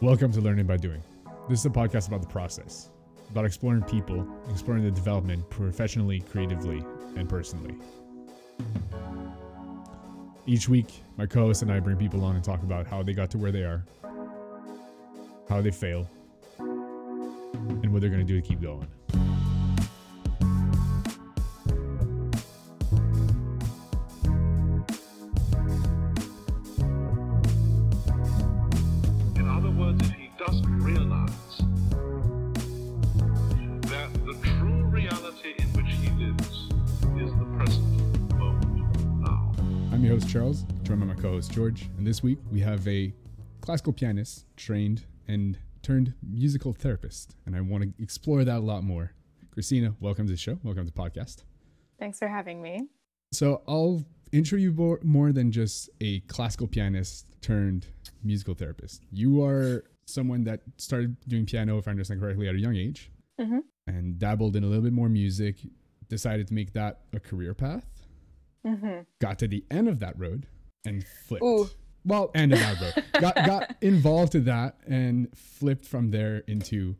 Welcome to Learning by Doing. This is a podcast about the process, about exploring people, exploring the development professionally, creatively, and personally. Each week, my co host and I bring people on and talk about how they got to where they are, how they fail, and what they're going to do to keep going. Host, George. And this week, we have a classical pianist, trained and turned musical therapist. And I want to explore that a lot more. Christina, welcome to the show. Welcome to the podcast. Thanks for having me. So I'll intro you more, more than just a classical pianist turned musical therapist. You are someone that started doing piano, if I understand correctly, at a young age Mhm. and dabbled in a little bit more music, decided to make that a career path, hmm got to the end of that road and flipped. Ooh. Well, and of that road. got, got involved to that and flipped from there into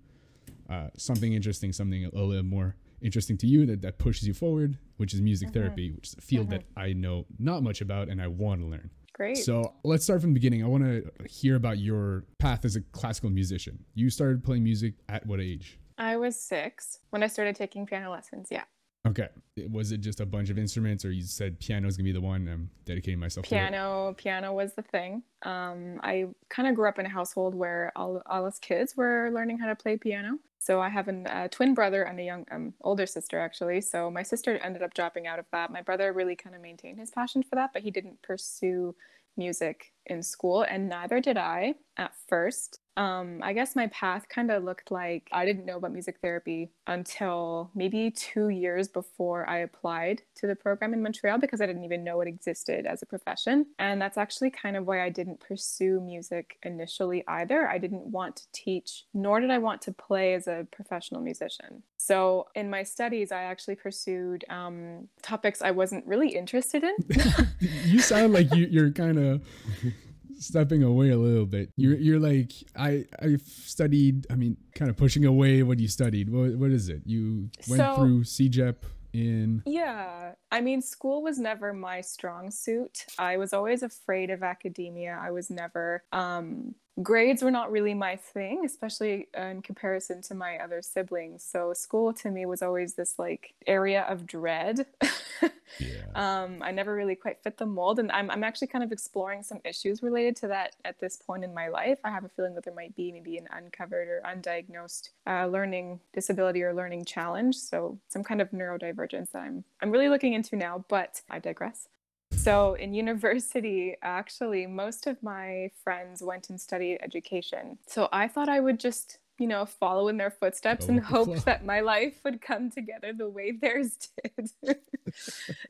uh, something interesting, something a little more interesting to you that, that pushes you forward, which is music therapy, which is a field that I know not much about and I want to learn. Great. So let's start from the beginning. I want to hear about your path as a classical musician. You started playing music at what age? I was six when I started taking piano lessons. Yeah. Okay. Was it just a bunch of instruments or you said piano is to be the one? I'm dedicating myself. Piano, piano was the thing. Um, I kind of grew up in a household where all, all us kids were learning how to play piano. So I have a twin brother and a young, um, older sister actually. So my sister ended up dropping out of that. My brother really kind of maintained his passion for that, but he didn't pursue music in school, and neither did I at first. Um, I guess my path kind of looked like I didn't know about music therapy until maybe two years before I applied to the program in Montreal because I didn't even know it existed as a profession. And that's actually kind of why I didn't pursue music initially either. I didn't want to teach, nor did I want to play as a professional musician. So in my studies, I actually pursued um, topics I wasn't really interested in. you sound like you, you're kind of stepping away a little bit. You're you're like I I've studied. I mean, kind of pushing away what you studied. What what is it? You went So- through CEGEP in. Yeah, I mean, school was never my strong suit. I was always afraid of academia. I was never, um, grades were not really my thing, especially in comparison to my other siblings. So school to me was always this like area of dread. Yeah. um, I never really quite fit the mold, and I'm I'm actually kind of exploring some issues related to that at this point in my life. I have a feeling that there might be maybe an uncovered or undiagnosed uh, learning disability or learning challenge, so some kind of neurodivergence that I'm I'm really looking into now. But I digress. So in university, actually, most of my friends went and studied education. So I thought I would just, you know, follow in their footsteps and hope flow. that my life would come together the way theirs did.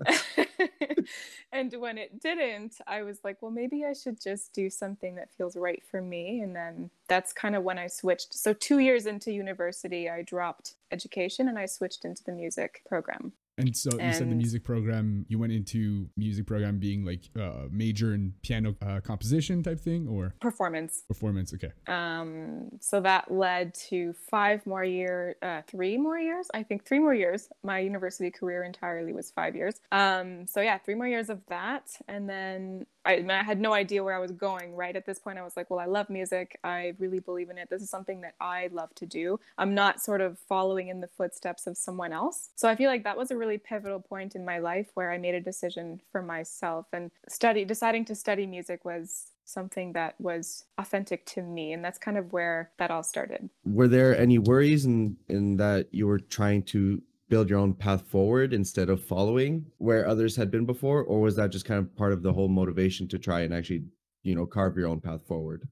and when it didn't, I was like, well, maybe I should just do something that feels right for me. And then that's kind of when I switched. So, two years into university, I dropped education and I switched into the music program. And so you said the music program. You went into music program being like uh, major in piano uh, composition type thing or Performance. performance. Okay. Um, so that led to five more year, uh, three more years, I think three more years. My university career entirely was five years. Um, so yeah, three more years of that, and then I, I had no idea where I was going. Right at this point, I was like, well, I love music. I really believe in it. This is something that I love to do. I'm not sort of following in the footsteps of someone else. So I feel like that was a really pivotal point in my life where I made a decision for myself and study. Deciding to study music was something that was authentic to me and that's kind of where that all started were there any worries in in that you were trying to build your own path forward instead of following where others had been before? Or was that just kind of part of the whole motivation to try and actually you know carve your own path forward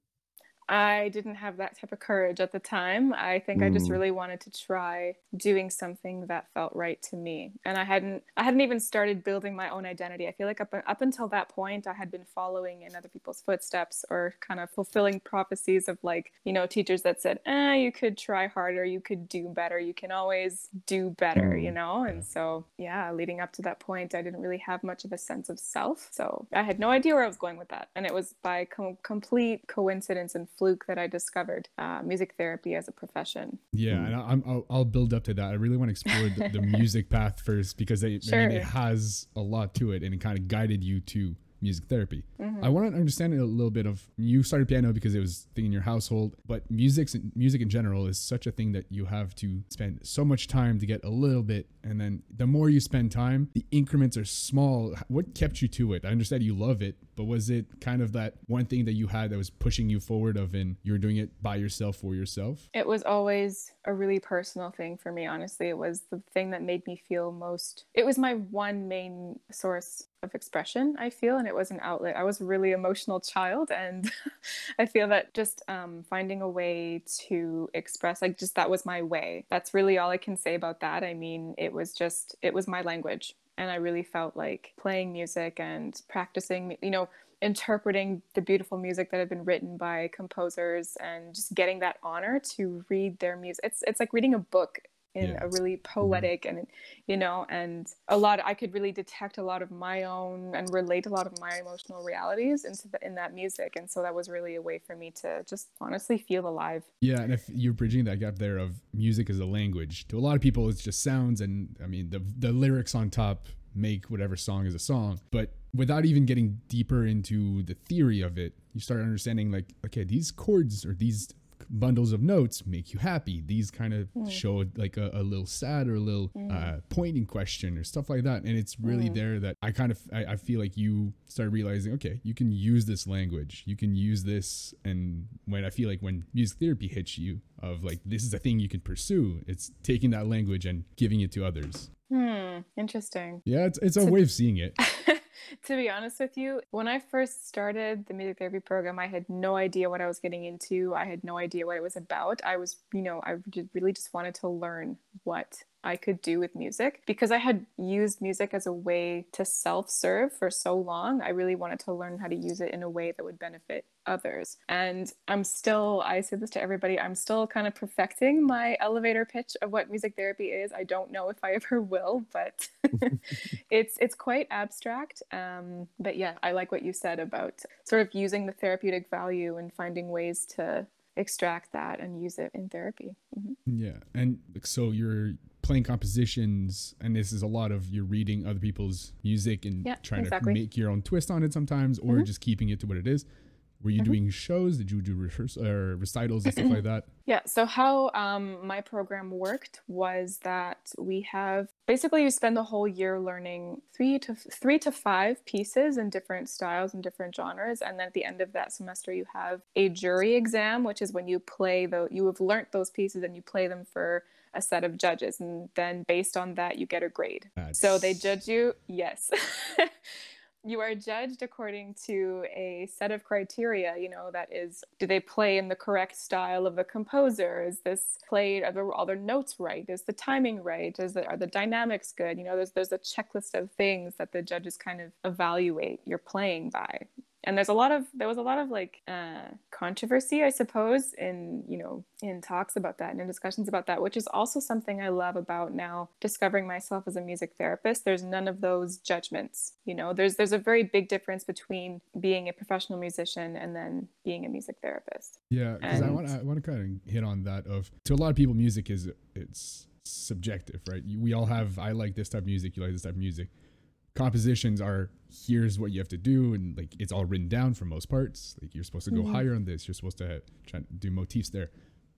I didn't have that type of courage at the time. I think I just Mm. really wanted to try doing something that felt right to me. And I hadn't I hadn't even started building my own identity. I feel like up up until that point I had been following in other people's footsteps or kind of fulfilling prophecies of like, you know, teachers that said, "Eh, you could try harder, you could do better, you can always do better," you Mm. know? And so, yeah, leading up to that point, I didn't really have much of a sense of self. So, I had no idea where I was going with that. And it was by com- complete coincidence and fluke that I discovered uh, music therapy as a profession. Yeah, Mm. and I- I'm, I'll, I'll build up to that. I really want to explore the, the music path first because they, I mean, it has a lot to it and it kind of guided you to music therapy. Mm-hmm. I want to understand a little bit of you started piano because it was a thing in your household, but music music in general is such a thing that you have to spend so much time to get a little bit, and then the more you spend time, the increments are small. What kept you to it? I understand you love it, but was it kind of that one thing that you had that was pushing you forward of in you're doing it by yourself for yourself? It was always a really personal thing for me, honestly. It was the thing that made me feel most, it was my one main source of expression, I feel, and it was an outlet. I was a really emotional child, and I feel that just um, finding a way to express, like, just that was my way. That's really all I can say about that. I mean, it was just, it was my language. And I really felt like playing music and practicing, you know, interpreting the beautiful music that had been written by composers and just getting that honor to read their music. It's it's like reading a book in a really mm-hmm. poetic and you know and a lot I could really detect a lot of my own and relate a lot of my emotional realities into the, in that music. And so that was really a way for me to just honestly feel alive. Yeah, and if you're bridging that gap there of music as a language, to a lot of people it's just sounds and I mean the the lyrics on top make whatever song is a song, but without even getting deeper into the theory of it, you start understanding like okay, these chords or these bundles of notes make you happy. These kind of show like a, a little sad or a little uh, pointing question or stuff like that. And it's really there that I kind of I, I feel like you start realizing, okay, you can use this language, you can use this. And when I feel like when music therapy hits you, of like this is a thing you can pursue, it's taking that language and giving it to others. Hmm, interesting. Yeah, it's it's a way of seeing it. to be honest with you, when I first started the music therapy program, I had no idea what I was getting into. I had no idea what it was about. I was, you know, I really just wanted to learn what I could do with music because I had used music as a way to self serve for so long. I really wanted to learn how to use it in a way that would benefit others. And I'm still, I say this to everybody, I'm still kind of perfecting my elevator pitch of what music therapy is. I don't know if I ever will, but it's it's quite abstract. Um, but yeah, I like what you said about sort of using the therapeutic value and finding ways to extract that and use it in therapy. Mhm. Yeah, and so you're playing compositions, and this is a lot of you're reading other people's music and Yeah, trying exactly. to make your own twist on it sometimes, or Mhm. just keeping it to what it is. Were you Mhm. doing shows? Did you do rehearsal or recitals and stuff like that? Yeah, so how um, my program worked was that we have basically you spend the whole year learning three to three to five pieces in different styles and different genres, and then at the end of that semester you have a jury exam, which is when you play the you have learnt those pieces and you play them for a set of judges, and then based on that you get a grade. So they judge you, yes. you are judged according to a set of criteria, you know, that is do they play in the correct style of the composer? Is this played are the, all their notes right? Is the timing right? Is the, are the dynamics good? You know, there's there's a checklist of things that the judges kind of evaluate your playing by and there's a lot of there was a lot of like uh, controversy i suppose in you know in talks about that and in discussions about that which is also something i love about now discovering myself as a music therapist there's none of those judgments you know there's there's a very big difference between being a professional musician and then being a music therapist Yeah, because I want I want to kind of hit on that. Of to a lot of people, music is it's subjective, right? We all have I like this type of music, you like this type of music. Compositions are here's what you have to do, and like it's all written down for most parts. Like you're supposed to go Mhm. higher on this, you're supposed to try to do motifs there,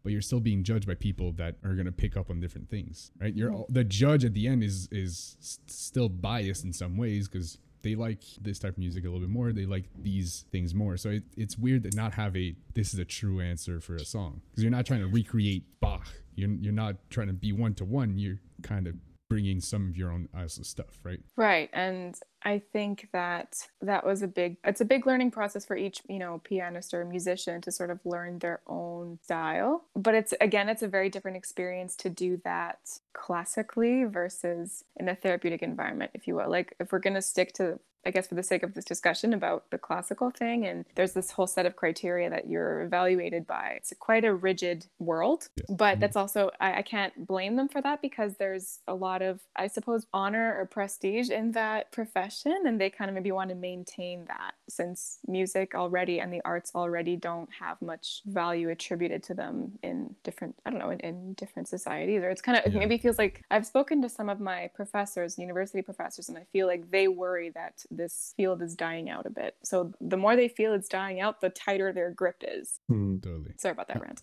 but you're still being judged by people that are gonna pick up on different things, right? You're all, the judge at the end is is still biased in some ways because they like this type of music a little bit more. They like these things more. So it, it's weird to not have a this is a true answer for a song because you're not trying to recreate Bach. You're you're not trying to be one to one. You're kind of bringing some of your own uh, also stuff, right? Right. And I think that that was a big it's a big learning process for each, you know, pianist or musician to sort of learn their own style. But it's again it's a very different experience to do that classically versus in a therapeutic environment, if you will. Like if we're going to stick to I guess for the sake of this discussion about the classical thing, and there's this whole set of criteria that you're evaluated by. It's quite a rigid world, Yeah. but Mhm. that's also I, I can't blame them for that because there's a lot of I suppose honor or prestige in that profession profession and they kind of maybe want to maintain that since music already and the arts already don't have much value attributed to them in different i don't know in, in different societies or it's kind of Yeah. maybe feels like i've spoken to some of my professors university professors and i feel like they worry that this field is dying out a bit so the more they feel it's dying out the tighter their grip is Hmm. Totally. sorry about that rant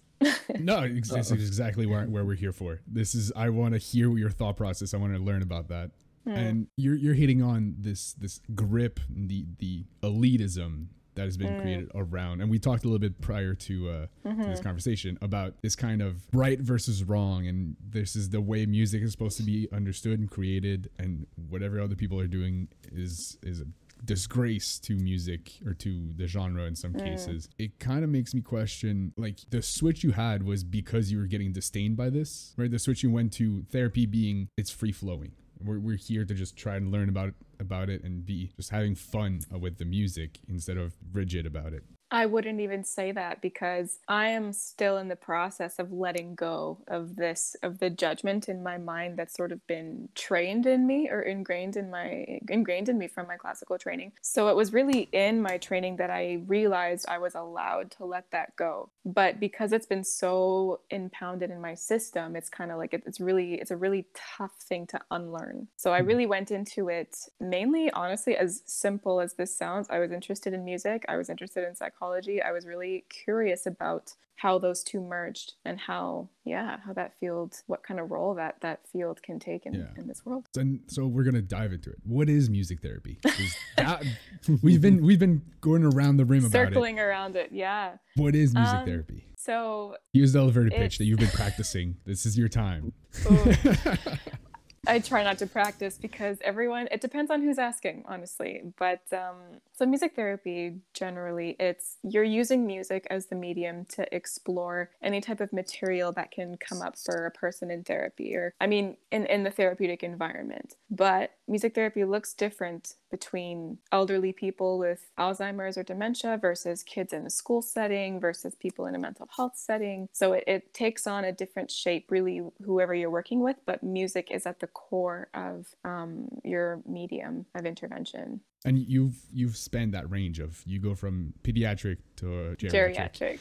No, this is exactly where, where we're here for. This is I want to hear your thought process. I want to learn about that. And you're you're hitting on this this grip, the the elitism that has been mm. created around. And we talked a little bit prior to, uh, to mm-hmm. this conversation about this kind of right versus wrong, and this is the way music is supposed to be understood and created, and whatever other people are doing is is a disgrace to music or to the genre in some mm. cases. It kind of makes me question like the switch you had was because you were getting disdained by this, right? The switch you went to therapy being it's free flowing. We're, we're here to just try and learn about about it and be just having fun with the music instead of rigid about it. I wouldn't even say that because I am still in the process of letting go of this of the judgment in my mind that's sort of been trained in me or ingrained in my ingrained in me from my classical training. So it was really in my training that I realized I was allowed to let that go. But because it's been so impounded in my system, it's kind of like it, it's really it's a really tough thing to unlearn. So I hmm. really went into it mainly honestly as simple as this sounds. I was interested in music, I was interested in psychology. I was really curious about how those two merged and how yeah, how that field what kind of role that that field can take in, Yeah. in this world. And so we're gonna dive into it. What is music therapy that- we've been we've been going around the rim about Circling around it, yeah. What is music Um, therapy? So use the elevator pitch that you've been practicing. This is your time. I try not to practice because everyone, it depends on who's asking, honestly. But um, so, music therapy generally, it's you're using music as the medium to explore any type of material that can come up for a person in therapy or, I mean, in, in the therapeutic environment. But music therapy looks different between elderly people with Alzheimer's or dementia versus kids in a school setting versus people in a mental health setting. So it, it takes on a different shape, really, whoever you're working with, but music is at the core of um, your medium of intervention. And you've you've spanned that range of you go from pediatric to geriatric, Geriatric.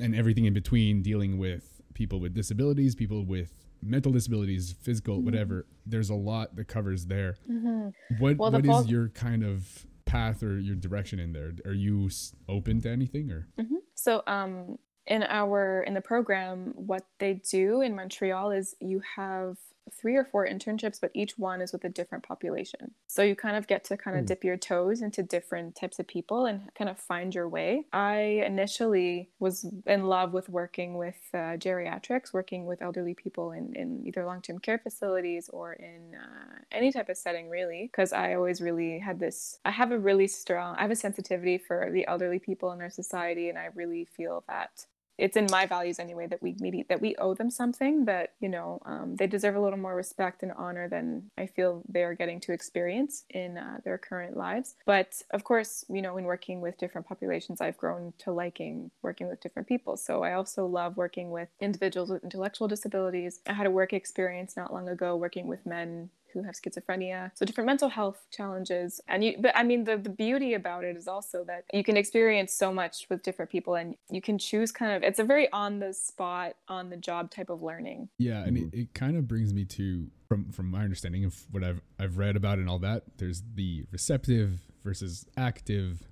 and everything in between, dealing with people with disabilities, people with mental disabilities, physical, Mm-hmm. whatever. There's a lot that covers there. What Mm-hmm. Well, the what is your kind of path or your direction in there? Are you open to anything or? So um in our in the program what they do in Montreal is you have three or four internships but each one is with a different population. So you kind of get to kind of Hmm. dip your toes into different types of people and kind of find your way. I initially was in love with working with uh, geriatrics, working with elderly people in, in either long-term care facilities or in uh, any type of setting really because I always really had this I have a really strong I have a sensitivity for the elderly people in our society and I really feel that it's in my values anyway that we maybe that we owe them something that you know um, they deserve a little more respect and honor than I feel they are getting to experience in uh, their current lives. But of course, you know, in working with different populations, I've grown to liking working with different people. So I also love working with individuals with intellectual disabilities. I had a work experience not long ago working with men who have schizophrenia so different mental health challenges and you but i mean the, the beauty about it is also that you can experience so much with different people and you can choose kind of it's a very on the spot on the job type of learning Yeah, and it, it kind of brings me to from from my understanding of what I've I've read about and all that. There's the receptive versus active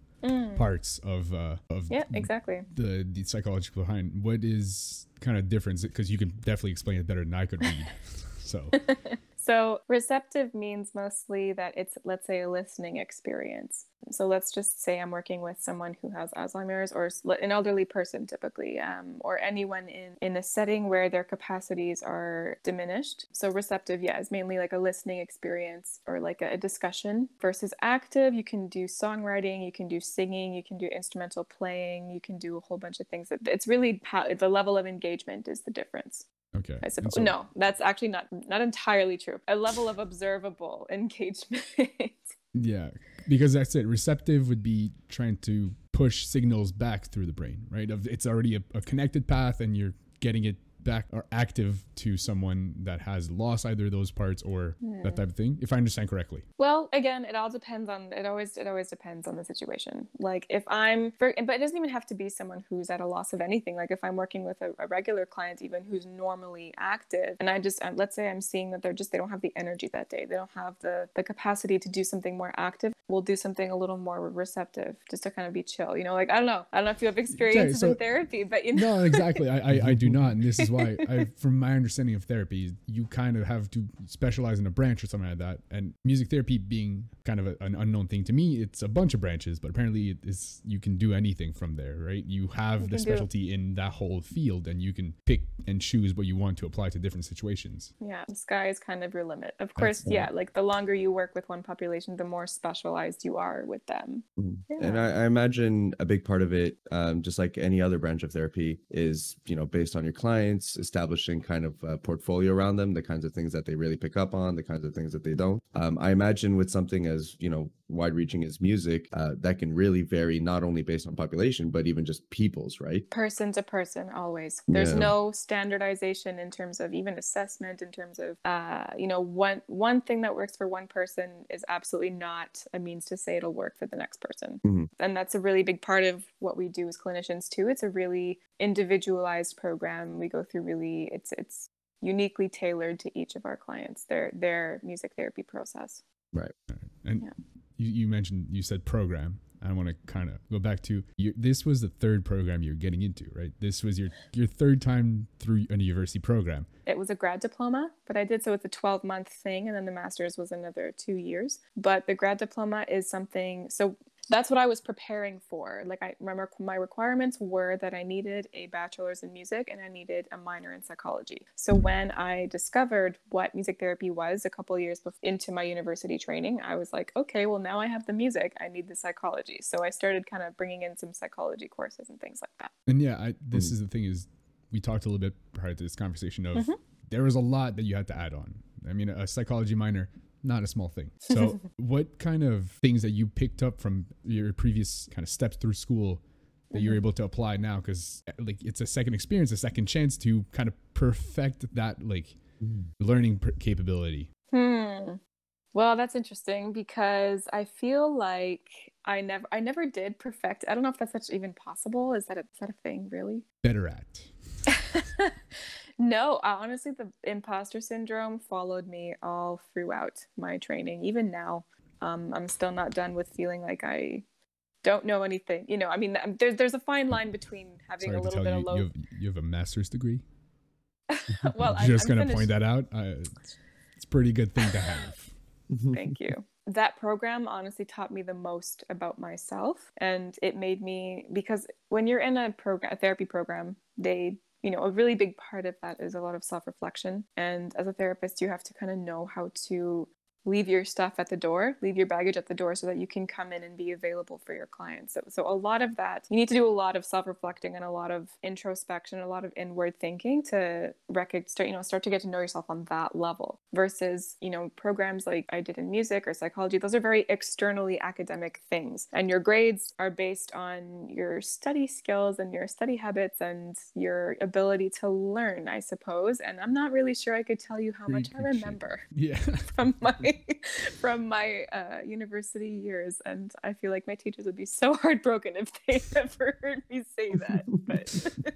parts of uh of yeah exactly the the psychological behind. What is kind of difference? Because you can definitely explain it better than I could read. so So, receptive means mostly that it's, let's say, a listening experience. So, let's just say I'm working with someone who has Alzheimer's or an elderly person, typically, um, or anyone in, in a setting where their capacities are diminished. So, receptive, yeah, is mainly like a listening experience or like a, a discussion versus active. You can do songwriting, you can do singing, you can do instrumental playing, you can do a whole bunch of things. It- It's really how the level of engagement is the difference. Okay, I And suppose. so- no, that's actually not not entirely true. A level of observable engagement. Yeah, because that's it. Receptive would be trying to push signals back through the brain, right? Of it's already a, a connected path, and you're getting it back or active to someone that has lost either those parts or that type of thing if i understand correctly Well, again, it all depends on it. Always, it always depends on the situation. Like if I'm, for, but it doesn't even have to be someone who's at a loss of anything. Like if I'm working with a, a regular client, even who's normally active, and I just, um, let's say I'm seeing that they're just they don't have the energy that day. They don't have the the capacity to do something more active. We'll do something a little more receptive, just to kind of be chill. You know, like I don't know. I don't know if you have experiences so- in therapy, but you know, no exactly I, I i do not and this is why I, from my understanding of therapy you kind of have to specialize in a branch or something like that and music therapy being kind of a, an unknown thing to me it's a bunch of branches but apparently it is you can do anything from there right you have You the specialty in that whole field and you can pick and choose what you want to apply to different situations Yeah, the sky is kind of your limit. Of course, That's- yeah, like the longer you work with one population, the more specialized you are with them. Mhm. And I, I imagine a big part of it, um, just like any other branch of therapy, is you know based on your clients, establishing kind of a portfolio around them, the kinds of things that they really pick up on, the kinds of things that they don't. Um, I imagine with something as you know wide-reaching as music, uh, that can really vary not only based on population, but even just people's, right? Person to person, always. There's Yeah. no standardization in terms of even assessment, in terms of, uh, you know, one one thing that works for one person is absolutely not a means to say it'll work for the next person. Mhm. And that's a really big part of what we do as clinicians too. It's a really individualized program. We go through really, it's it's uniquely tailored to each of our clients, their their music therapy process. Right and Yeah. You, you mentioned you said program. I want to kind of go back to this was the third program you're getting into right? This was your your third time through a university program. It was a grad diploma, but I did so it's a 12 month thing, and then the master's was another two years. But the grad diploma is something, so that's what I was preparing for. Like, I remember my requirements were that I needed a bachelor's in music and I needed a minor in psychology. So when I discovered what music therapy was a couple of years bef- into my university training, I was like, okay, well, now I have the music, I need the psychology. So I started kind of bringing in some psychology courses and things like that. And yeah, I, this Mm. is the thing is, we talked a little bit prior to this conversation of Mhm. there was a lot that you had to add on. I mean, a psychology minor, not a small thing. So, what kind of things that you picked up from your previous kind of steps through school that you're Mhm. able to apply now? Because like it's a second experience, a second chance to kind of perfect that like learning per- capability. Hmm. Well, that's interesting because I feel like I never I never did perfect. I don't know if that's such even possible. Is that a, is that a thing really? Better at. no, honestly, the imposter syndrome followed me all throughout my training. Even now, um, I'm still not done with feeling like I don't know anything. You know, I mean, um, there's there's a fine line between having Sorry a little bit you, of low. you have, you have a master's degree. well, I'm, Just gonna point that out. Uh, it's, it's a pretty good thing to have. Thank you. That program honestly taught me the most about myself. And it made me, because when you're in a program, a therapy program, they, you know, a really big part of that is a lot of self reflection. And as a therapist, you have to kind of know how to leave your stuff at the door, leave your baggage at the door so that you can come in and be available for your clients. So, so a lot of that, you need to do a lot of self-reflecting and a lot of introspection, a lot of inward thinking to recognize, start, you know, start to get to know yourself on that level versus, you know, programs like I did in music or psychology. Those are very externally academic things. And your grades are based on your study skills and your study habits and your ability to learn, I suppose. And I'm not really sure I could tell you how much I remember Yeah. from my from my uh, university years, and I feel like my teachers would be so heartbroken if they ever heard me say that. But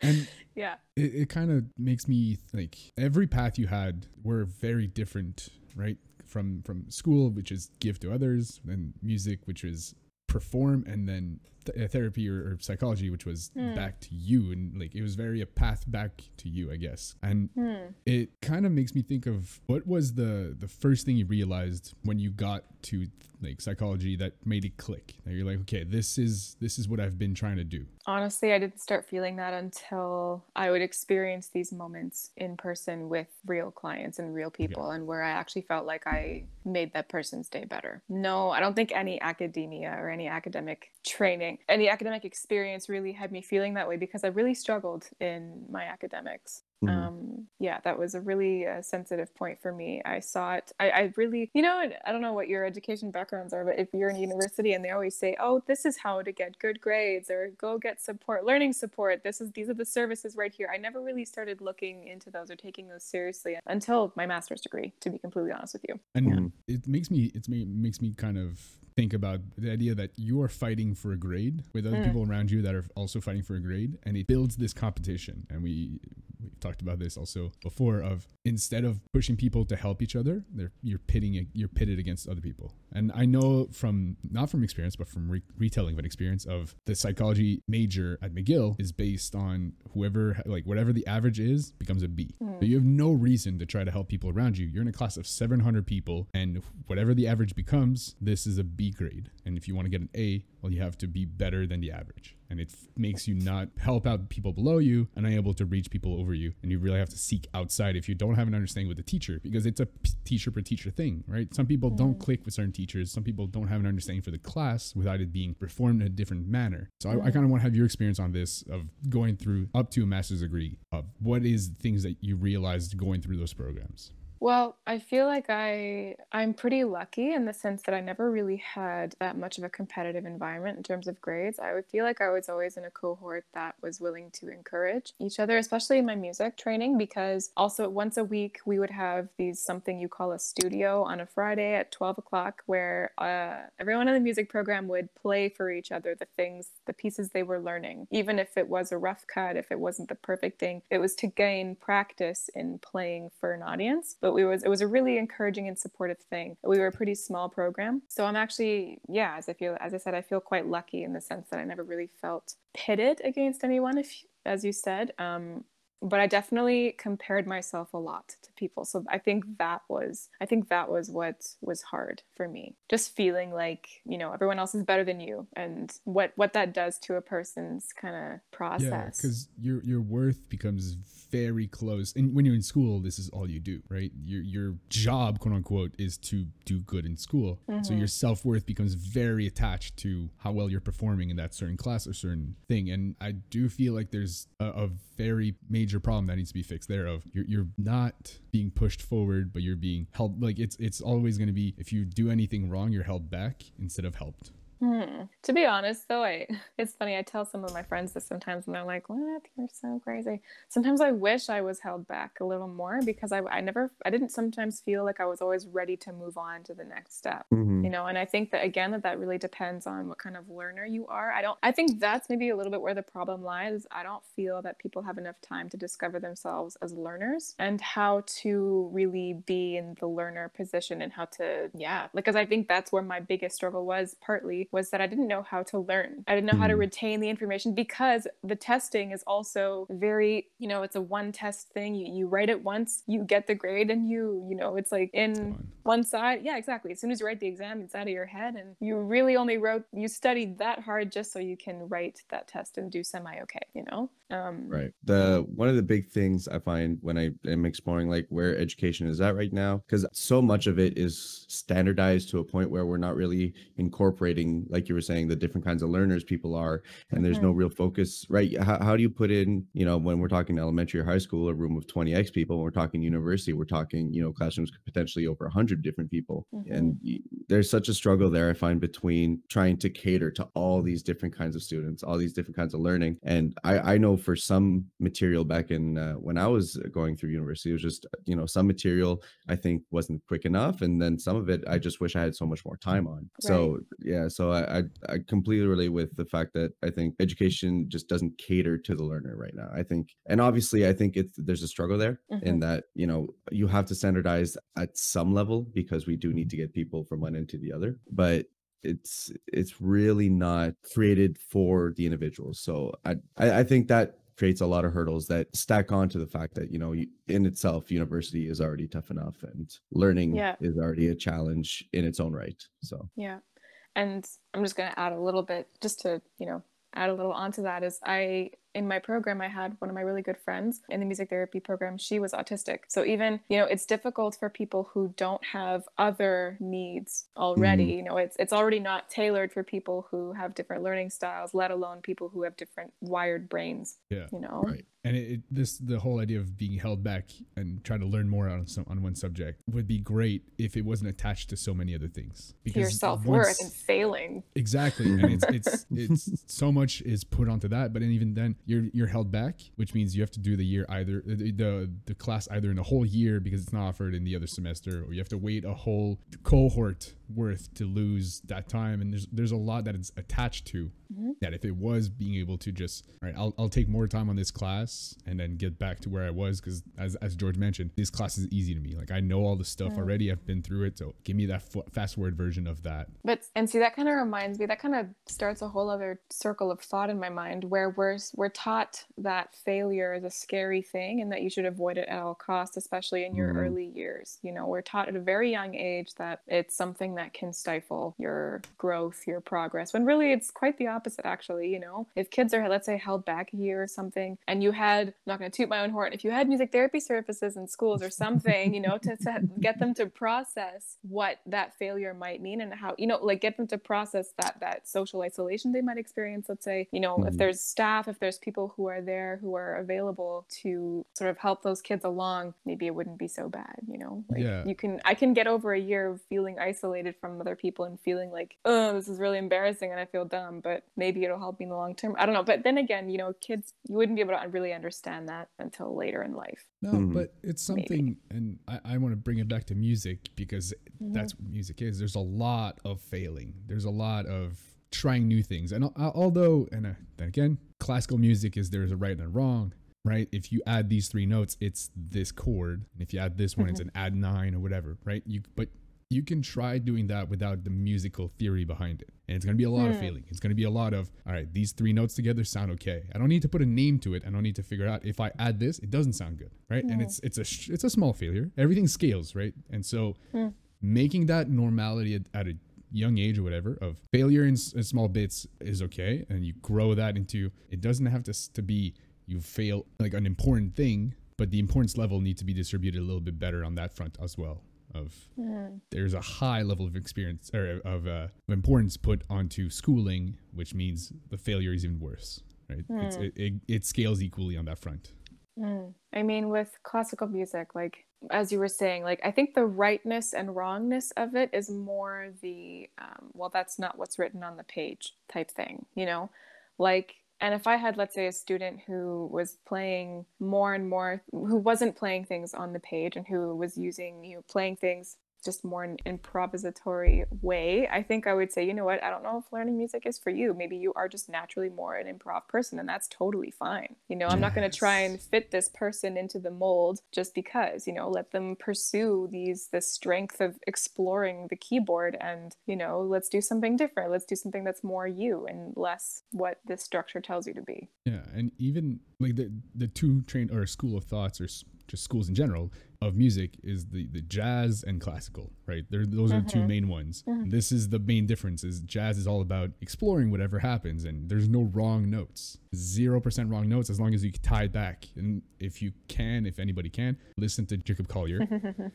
And yeah, it, it kind of makes me like every path you had were very different, right? From from school, which is give to others, and music, which is perform, and then th- therapy or, or psychology, which was Hmm. back to you, and like it was very a path back to you, I guess. And hmm. it kind of makes me think of what was the the first thing you realized when you got to like psychology that made it click that you're like okay this is this is what i've been trying to do honestly, I didn't start feeling that until I would experience these moments in person with real clients and real people, and where I actually felt like I made that person's day better. No, I don't think any academia or any academic training, any academic experience really had me feeling that way because I really struggled in my academics. Mhm. Um, yeah, that was a really uh, sensitive point for me. I saw it. I, I really, you know, I don't know what your education backgrounds are, but if you're in university and they always say, "Oh, this is how to get good grades," or "Go get support, learning support," this is these are the services right here. I never really started looking into those or taking those seriously until my master's degree. To be completely honest with you. And Mhm. it makes me it's me makes me kind of think about the idea that you are fighting for a grade with other Mm. people around you that are also fighting for a grade and it builds this competition and we we've talked about this also before of instead of pushing people to help each other they're you're pitting you're pitted against other people. And i know from not from experience but from re- retelling of an experience of the psychology major at mcgill is based on whoever like whatever the average is becomes a b. Mm. So you have no reason to try to help people around you. You're in a class of 700 people and whatever the average becomes this is a b grade. And if you want to get an a well you have to be better than the average. And it makes you not help out people below you and unable to reach people over you. And you really have to seek outside if you don't have an understanding with the teacher because it's a teacher per teacher thing right? Some people don't mm. click with certain teachers. Some people don't have an understanding for the class without it being performed in a different manner. So i, I mm. kind of want to have your experience on this of going through up to a master's degree of what is things that you realized going through those programs Well, I feel like I I'm pretty lucky in the sense that I never really had that much of a competitive environment in terms of grades. I would feel like I was always in a cohort that was willing to encourage each other, especially in my music training, because also once a week we would have these something you call a studio on a Friday at 12 o'clock where uh, everyone in the music program would play for each other the things, the pieces they were learning, even if it was a rough cut, if it wasn't the perfect thing. It was to gain practice in playing for an audience. But we was it was a really encouraging and supportive thing. We were a pretty small program, so I'm actually yeah, as I feel as I said, I feel quite lucky in the sense that I never really felt pitted against anyone. If as you said, um, but I definitely compared myself a lot people. So I think mm-hmm. that was I think that was what was hard for me. Just feeling like, you know, everyone else is better than you and what what that does to a person's kind of Yeah, process. because your your worth becomes very close. And when you're in school, this is all you do, right? Your your job, quote unquote, is to do good in school. So mm-hmm. your self worth becomes very attached to how well you're performing in that certain class or certain thing. And I do feel like there's a, a very major problem that needs to be fixed there. Of you're you're not being pushed forward, but you're being held. Like it's it's always going to be if you do anything wrong, you're held back instead of helped. Hmm. To be honest, though, I it's funny. I tell some of my friends this sometimes, and they're like, "What? You're so crazy." Sometimes I wish I was held back a little more because I, I never, I didn't sometimes feel like I was always ready to move on to the next step. Mhm. You know, and I think that again, that that really depends on what kind of learner you are. I don't. I think that's maybe a little bit where the problem lies. I don't feel that people have enough time to discover themselves as learners and how to really be in the learner position and how to, yeah, Like, because I think that's where my biggest struggle was. Partly was that I didn't know how to learn. I didn't know how to Mhm. retain the information because the testing is also very, you know, it's a one test thing. You, you write it once, you get the grade, and you, you know, it's like in one side. Yeah, exactly. As soon as you write the exam, it's out of your head, and you really only wrote, you studied that hard just so you can write that test and do semi okay, you know? Um, Right. The one of the big things I find when I am exploring like where education is at right now, because so much of it is standardized to a point where we're not really incorporating, like you were saying, the different kinds of learners people are, and there's no mm-hmm. real focus. Right. How, how do you put in, you know, when we're talking elementary or high school, a room of 20x people, when we're talking university, we're talking, you know, classrooms potentially over 100 different people. Mm-hmm. And there's such a struggle there, I find, between trying to cater to all these different kinds of students, all these different kinds of learning. And I, I know for some material back in uh, when I was going through university, it was just, you know, some material I think wasn't quick enough. And then some of it I mm. just wish I had so much more time on. So, yeah, so I, I, I completely relate with the fact that I think education just doesn't cater to the learner right now. I think, and obviously, I think it's there's a struggle there in mm-hmm. that, you know, you have to standardize at some level because we do need to mm-hmm. get people from one end to the other. But it's it's really not created for the individuals so i i, I think that creates a lot of hurdles that stack on to the fact that you know in itself university is already tough enough and learning Yeah. is already a challenge in its own right so Yeah. And I'm just going to add a little bit, just to, you know, add a little onto that is I, in my program, I had one of my really good friends in the music therapy program. She was autistic. So even, you know, it's difficult for people who don't have other needs already. Mhm. You know, it's it's already not tailored for people who have different learning styles, let alone people who have different wired brains. Yeah. You know. Right. And it, it, this the whole idea of being held back and trying to learn more on some on one subject would be great if it wasn't attached to so many other things. To your self worth and failing. exactly. And it's it's it's so much is put onto that. But then even then you're you're held back which means you have to do the year either the the, the class either in a whole year because it's not offered in the other semester or you have to wait a whole cohort worth to lose that time. And there's there's a lot that it's attached to that if it was being able to just all right I'll, I'll take more time on this class and then get back to where i was. Because as, as george mentioned this class is easy to me. Like i know all the stuff already. I've been through it. So give me that f- fast forward version of that. But and see that kind of reminds me that kind of starts a whole other circle of thought in my mind where we're we're taught that failure is a scary thing and that you should avoid it at all costs, especially in your Mhm. early years. You know, we're taught at a very young age that it's something that can stifle your growth, your progress. When really it's quite the opposite actually, you know. If kids are let's say held back a year or something and you had I'm not going to toot my own horn, if you had music therapy services in schools or something, you know, to, to get them to process what that failure might mean and how, you know, like get them to process that that social isolation they might experience. Let's say, you know, if Mhm. there's staff, if there's people who are there who are available to sort of help those kids along, maybe it wouldn't be so bad, you know. Like Yeah. you can I can get over a year of feeling isolated from other people and feeling like, oh, this is really embarrassing and I feel dumb, but maybe it'll help me in the long term. I don't know. But then again, you know, kids you wouldn't be able to really understand that until later in life. No, Mhm. but it's Maybe. something, and I, I want to bring it back to music because Mm-hmm. that's what music is. There's a lot of failing. There's a lot of trying new things, and al- although, and uh, then again, classical music is there's a right and a wrong, right? If you add these three notes, it's this chord, and if you add this one, it's Mm-hmm. an add nine or whatever, right? You but you can try doing that without the musical theory behind it. And it's going to be a lot of Hmm. failing. It's going to be a lot of, all right, these three notes together sound okay. I don't need to put a name to it. I don't need to figure out if I add this, it doesn't sound good, right? And it's it's a sh- it's a small failure. Everything scales, right? And so Hmm. making that normality at, at a young age or whatever of failure in, s- in small bits is okay and you grow that into it doesn't have to, s- to be you fail like an important thing but the importance level needs to be distributed a little bit better on that front as well of there's a high level of experience or of uh, importance put onto schooling which means the failure is even worse right it's, it, it, it scales equally on that front Mm. I mean, with classical music, like as you were saying, like I think the rightness and wrongness of it is more the um, well, that's not what's written on the page type thing, you know, like. And if I had, let's say, a student who was playing more and more, who wasn't playing things on the page and who was using, you know, playing things just more an improvisatory way, I think I would say, you know what, I don't know if learning music is for you. Maybe you are just naturally more an improv person, and that's totally fine. You know, I'm not going to try and fit this person into the mold just because, you know, let them pursue these the strength of exploring the keyboard and, you know, let's do something different. Let's do something that's more you and less what this structure tells you to be. Yeah, and even like the the two train or school of thoughts or just schools in general of music is the the jazz and classical, right? There those are the two mm-hmm. main ones. And this is the main difference is jazz is all about exploring whatever happens and there's no wrong notes. 0% wrong notes as long as you tie it back. And if you can, if anybody can, listen to Jacob Collier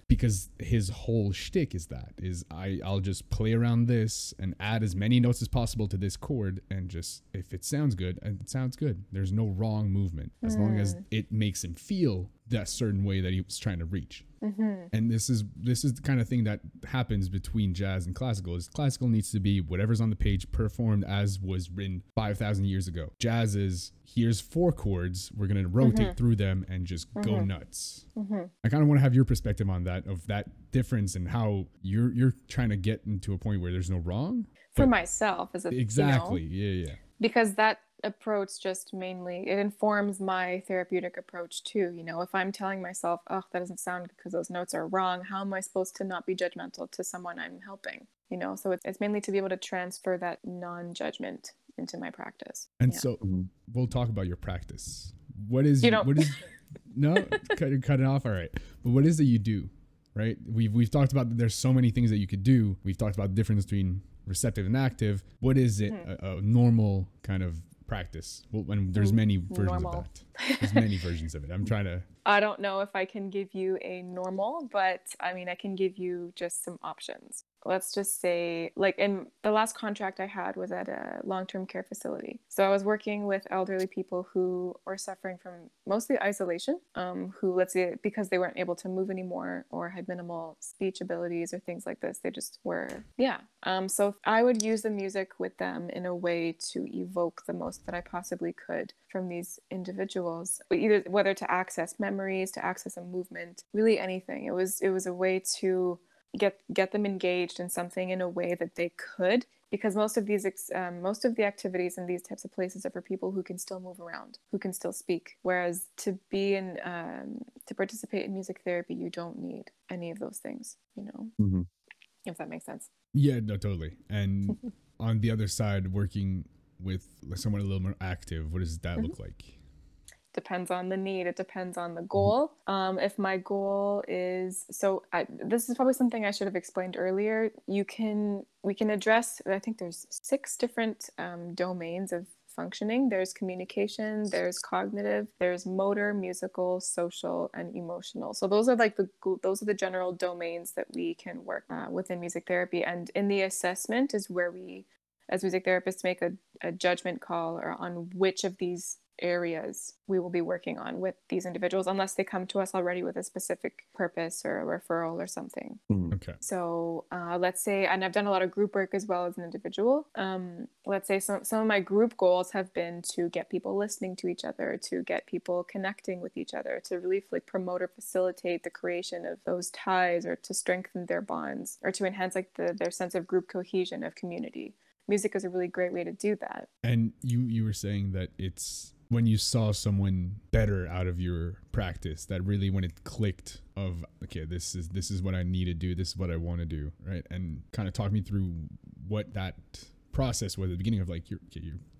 because his whole shtick is that is I I'll just play around this and add as many notes as possible to this chord and just if it sounds good, it sounds good. There's no wrong movement as long as mm. it makes him feel that certain way that he was trying to reach. Mm-hmm. And this is this is the kind of thing that happens between jazz and classical. Is classical needs to be whatever's on the page performed as was written five thousand years ago. Jazz is here's four chords. We're gonna rotate mm-hmm. through them and just go mm-hmm. nuts. I kind of want to have your perspective on that of that difference and how you're you're trying to get into a point where there's no wrong. For myself, as a you know, Exactly. Yeah. Yeah. because that approach just mainly it informs my therapeutic approach too you know if i'm telling myself oh that doesn't sound good because those notes are wrong how am i supposed to not be judgmental to someone i'm helping you know so it's, it's mainly to be able to transfer that non-judgment into my practice And Yeah. so Mhm. we'll talk about your practice. What is You your- don't- what is no cut, cut it off all right but what is it you do right we've we've talked about that there's so many things that you could do we've talked about the difference between receptive and active what is it Hmm. a, a normal kind of practice? Well, and there's many versions Normal. of that. There's many versions of it. I'm trying to. I don't know if I can give you a normal, but I mean, I can give you just some options. Let's just say, like, in the last contract I had was at a long term care facility. So I was working with elderly people who were suffering from mostly isolation, um, who, let's say, because they weren't able to move anymore or had minimal speech abilities or things like this, they just were, yeah. Um, so I would use the music with them in a way to evoke the most that I possibly could from these individuals, either whether to access memories, to access a movement, really anything. It was it was a way to get get them engaged in something in a way that they could because most of these ex- um, most of the activities in these types of places are for people who can still move around who can still speak whereas to be in um, to participate in music therapy you don't need any of those things you know mm-hmm. if that makes sense Yeah, no, totally. And on the other side, working with someone a little more active, what does that look like? Depends on the need it depends on the goal. Um, if my goal is so I, this is probably something i should have explained earlier. You can we can address i think there's six different um, domains of functioning. There's communication there's cognitive there's motor musical social and emotional. So those are like the those are the general domains that we can work uh, within music therapy. And in the assessment is where we as music therapists make a, a judgment call or on which of these areas we will be working on with these individuals unless they come to us already with a specific purpose or a referral or something Mhm. Okay. so uh, let's say and i've done a lot of group work as well as an individual um, let's say some, some of my group goals have been to get people listening to each other to get people connecting with each other to really like promote or facilitate the creation of those ties or to strengthen their bonds or to enhance like the, their sense of group cohesion of community music is a really great way to do that And you you were saying that it's when you saw someone better out of your practice that really when it clicked of okay this is this is what I need to do this is what I want to do right and kind of talk me through what that process was at the beginning of like your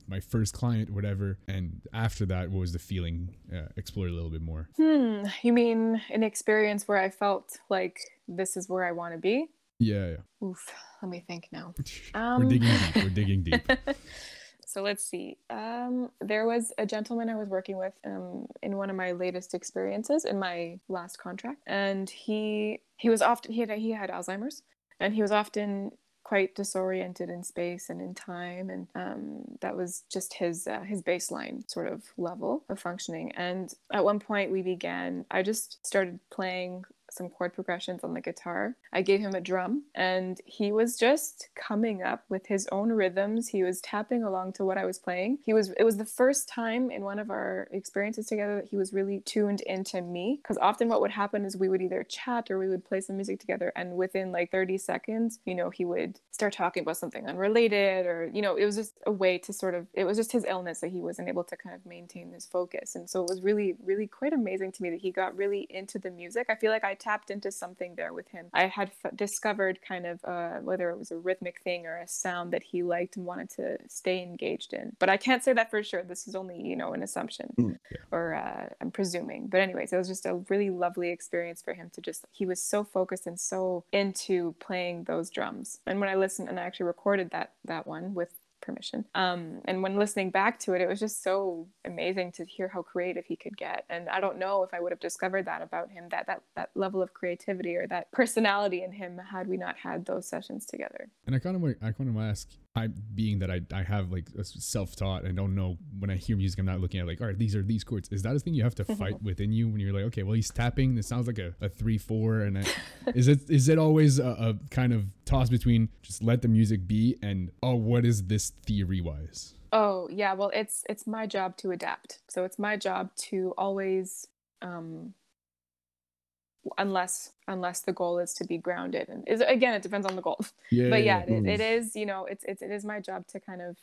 my first client whatever and after that what was the feeling uh, explore a little bit more Hmm, you mean an experience where I felt like this is where I want to be? yeah, yeah. Oof, let me think now. Um, we're digging deep we're digging deep so let's see. Um, there was a gentleman I was working with um, in one of my latest experiences in my last contract, and he he was often he had he had Alzheimer's, and he was often quite disoriented in space and in time, and um, that was just his uh, his baseline sort of level of functioning. And at one point, we began. I just started playing some chord progressions on the guitar. I gave him a drum and he was just coming up with his own rhythms. He was tapping along to what I was playing. He was it was the first time in one of our experiences together that he was really tuned into me because often what would happen is we would either chat or we would play some music together and within like 30 seconds, you know, he would start talking about something unrelated or you know, it was just a way to sort of it was just his illness that he wasn't able to kind of maintain his focus. And so it was really really quite amazing to me that he got really into the music. I feel like I tapped into something there with him. I had f- discovered kind of uh, whether it was a rhythmic thing or a sound that he liked and wanted to stay engaged in. But I can't say that for sure. This is only, you know, an assumption Mm, yeah. or uh, I'm presuming. But, anyways, it was just a really lovely experience for him to just, he was so focused and so into playing those drums. And when I listened and I actually recorded that, that one with permission. Um, and when listening back to it, it was just so amazing to hear how creative he could get. And I don't know if I would have discovered that about him, that that that level of creativity or that personality in him had we not had those sessions together. And I kind of I kind of ask, I being that I I have like a self taught and don't know when I hear music, I'm not looking at like, all right, these are these chords. Is that a thing you have to fight within you when you're like, okay, well he's tapping. This sounds like a, a three four, and I, is it is it always a, a kind of toss between just let the music be and oh, what is this theory wise? Oh yeah, well it's it's my job to adapt. So it's my job to always um unless unless the goal is to be grounded and is again it depends on the goal. Yeah, but yeah, yeah. it, it mm. is, you know, it's it's it is my job to kind of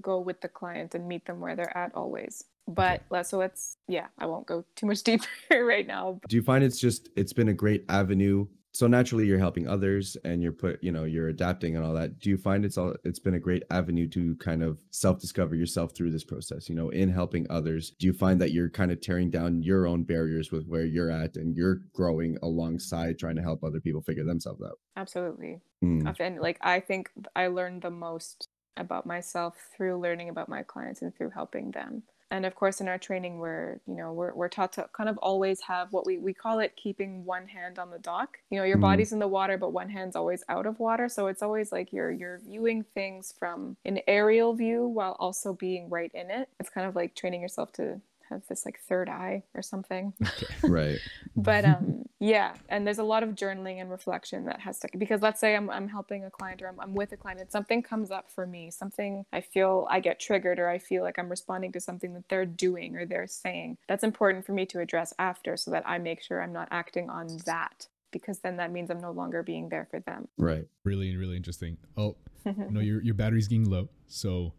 go with the client and meet them where they're at always. But let's so let's yeah, I won't go too much deeper right now. Do you find it's just it's been a great avenue? So naturally you're helping others and you're put, you know, you're adapting and all that. Do you find it's all it's been a great avenue to kind of self-discover yourself through this process, you know, in helping others? Do you find that you're kind of tearing down your own barriers with where you're at and you're growing alongside trying to help other people figure themselves out? Absolutely. Mm, and like i think i learned the most about myself through learning about my clients and through helping them and of course in our training we're you know we're, we're taught to kind of always have what we, we call it keeping one hand on the dock. You know your Mhm. body's in the water but one hand's always out of water. So it's always like you're you're viewing things from an aerial view while also being right in it. It's kind of like training yourself to have this like third eye or something Right. but um yeah and there's a lot of journaling and reflection that has to because let's say i'm, I'm helping a client or I'm, I'm with a client and something comes up for me something i feel i get triggered or i feel like i'm responding to something that they're doing or they're saying that's important for me to address after so that i make sure i'm not acting on that because then that means i'm no longer being there for them Right. really really interesting oh no your your battery's getting low so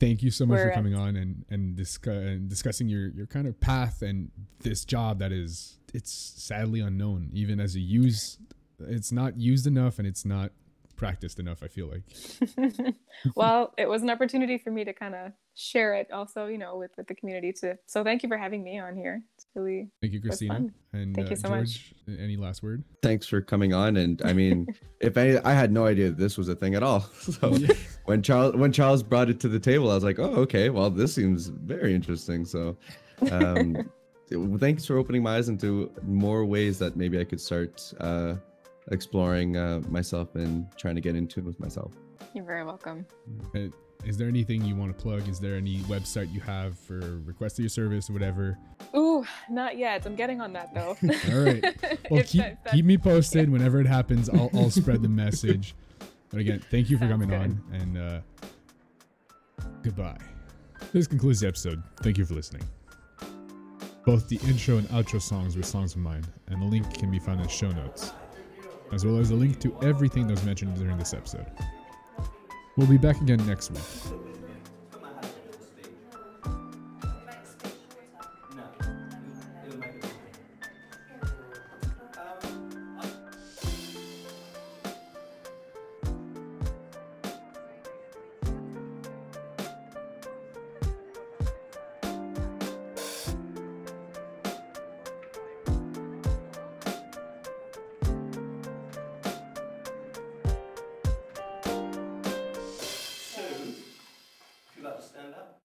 thank you so much for We're coming at- on and and, discuss, and discussing your your kind of path and this job that is it's sadly unknown. Even as a use it's not used enough and it's not practiced enough i feel like. Well it was an opportunity for me to kind of share it also you know with, with the community too. So thank you for having me on here. It's really thank you christina. and Thank uh, you so much. any last word? Thanks for coming on. And I mean, if any, I had no idea this was a thing at all. So when Charles when Charles brought it to the table, I was like, oh, okay. Well, this seems very interesting. So, um, thanks for opening my eyes into more ways that maybe I could start uh, exploring uh, myself and trying to get in tune with myself. you're very welcome is there anything you want to plug is there any website you have for request of your service or whatever Ooh, not yet. I'm getting on that though. All right. Well, keep that- that- keep me posted whenever it happens. I'll I'll spread the message. But again, thank you for coming good. on and uh, goodbye. This concludes the episode. Thank you for listening. Both the intro and outro songs were songs of mine, and the link can be found in show notes, as well as a link to everything that was mentioned during this episode. We'll be back again next week.